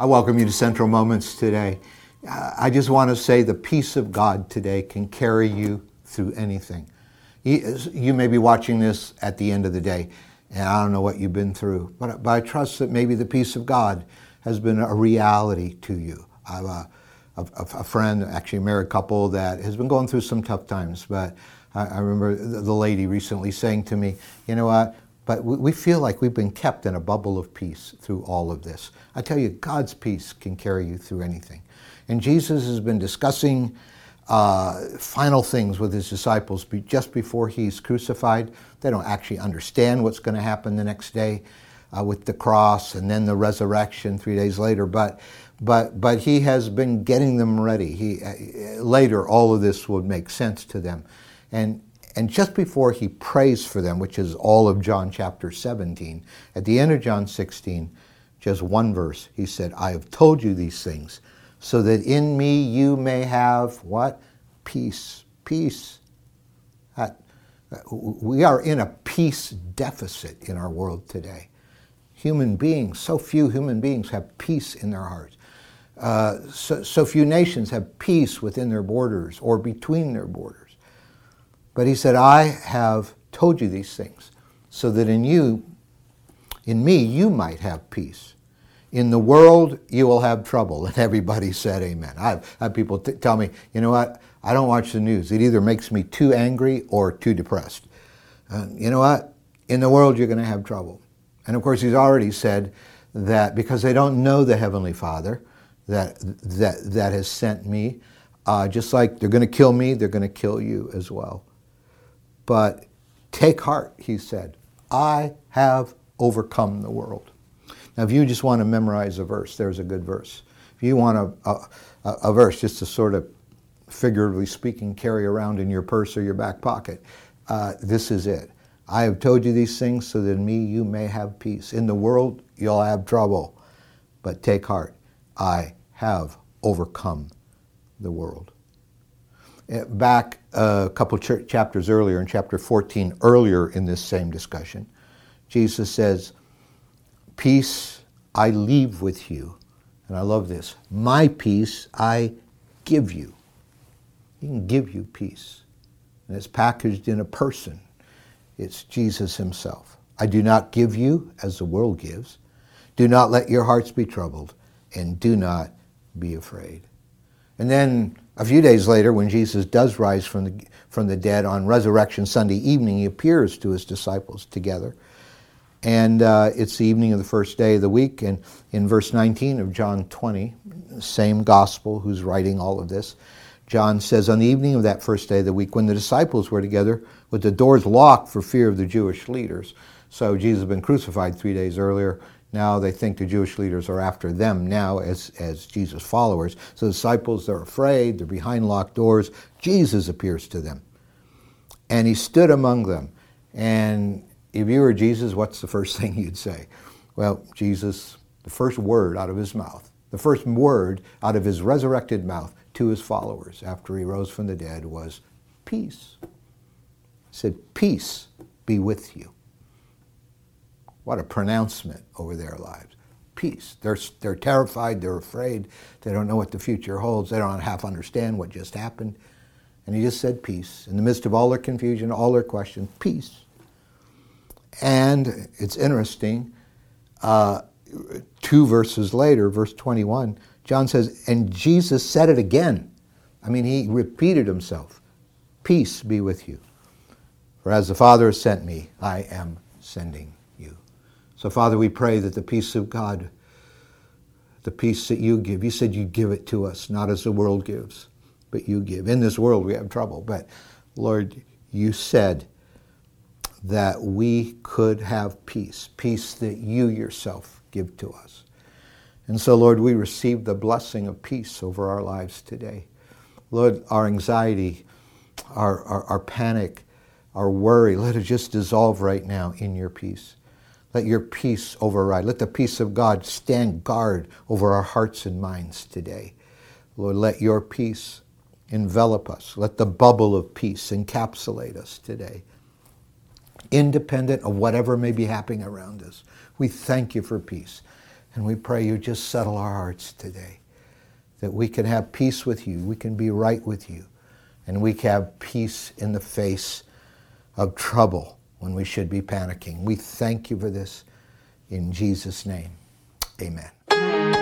I welcome you to Central Moments today. Uh, I just want to say the peace of God today can carry you through anything. You may be watching this at the end of the day, and I don't know what you've been through, but, but I trust that maybe the peace of God has been a reality to you. I have a, a, a friend, actually a married couple, that has been going through some tough times, but I remember the lady recently saying to me, you know what, but we feel like we've been kept in a bubble of peace through all of this. I tell you, God's peace can carry you through anything. And Jesus has been discussing uh, final things with his disciples just before he's crucified. They don't actually understand what's going to happen the next day uh, with the cross and then the resurrection three days later. But, but, but he has been getting them ready. He, uh, later, all of this will make sense to them. And, and just before he prays for them, which is all of John chapter 17, at the end of John 16, just one verse, he said, I have told you these things so that in me you may have what? Peace. Peace. That, we are in a peace deficit in our world today. Human beings, so few human beings have peace in their hearts. Uh, so, so few nations have peace within their borders or between their borders. But he said, I have told you these things so that in you, in me, you might have peace. In the world, you will have trouble. And everybody said amen. I've had people t- tell me, you know what? I don't watch the news. It either makes me too angry or too depressed. Uh, you know what? In the world, you're going to have trouble. And of course, he's already said that because they don't know the Heavenly Father that, that, that has sent me, uh, just like they're going to kill me, they're going to kill you as well. But take heart, he said. I have overcome the world. Now, if you just want to memorize a verse, there's a good verse. If you want a, a, a verse just to sort of, figuratively speaking, carry around in your purse or your back pocket, uh, this is it. I have told you these things so that in me you may have peace. In the world you'll have trouble, but take heart. I have overcome the world. Back a couple ch- chapters earlier, in chapter 14, earlier in this same discussion, Jesus says, Peace I leave with you. And I love this. My peace I give you. He can give you peace. And it's packaged in a person. It's Jesus himself. I do not give you as the world gives. Do not let your hearts be troubled, and do not be afraid. And then a few days later, when Jesus does rise from the, from the dead on Resurrection Sunday evening, he appears to his disciples together. And uh, it's the evening of the first day of the week. And in verse 19 of John 20, same gospel who's writing all of this, John says, On the evening of that first day of the week, when the disciples were together with the doors locked for fear of the Jewish leaders. So Jesus had been crucified three days earlier. Now they think the Jewish leaders are after them now as, as Jesus' followers. So the disciples are afraid, they're behind locked doors. Jesus appears to them. And he stood among them. And if you were Jesus, what's the first thing you'd say? Well, Jesus, the first word out of his mouth, the first word out of his resurrected mouth to his followers after he rose from the dead was peace. He said, Peace be with you. What a pronouncement over their lives. Peace. They're, they're terrified, they're afraid, they don't know what the future holds, they don't half understand what just happened. And he just said peace. In the midst of all their confusion, all their questions, peace. And it's interesting, uh, two verses later, verse 21, John says, And Jesus said it again. I mean, he repeated himself Peace be with you. For as the Father has sent me, I am sending so, Father, we pray that the peace of God, the peace that you give, you said you give it to us, not as the world gives, but you give. In this world we have trouble, but Lord, you said that we could have peace, peace that you yourself give to us. And so, Lord, we receive the blessing of peace over our lives today. Lord, our anxiety, our, our, our panic, our worry, let it just dissolve right now in your peace. Let your peace override. Let the peace of God stand guard over our hearts and minds today. Lord, let your peace envelop us. Let the bubble of peace encapsulate us today, independent of whatever may be happening around us. We thank you for peace. And we pray you just settle our hearts today, that we can have peace with you, we can be right with you, and we can have peace in the face of trouble when we should be panicking. We thank you for this. In Jesus' name, amen.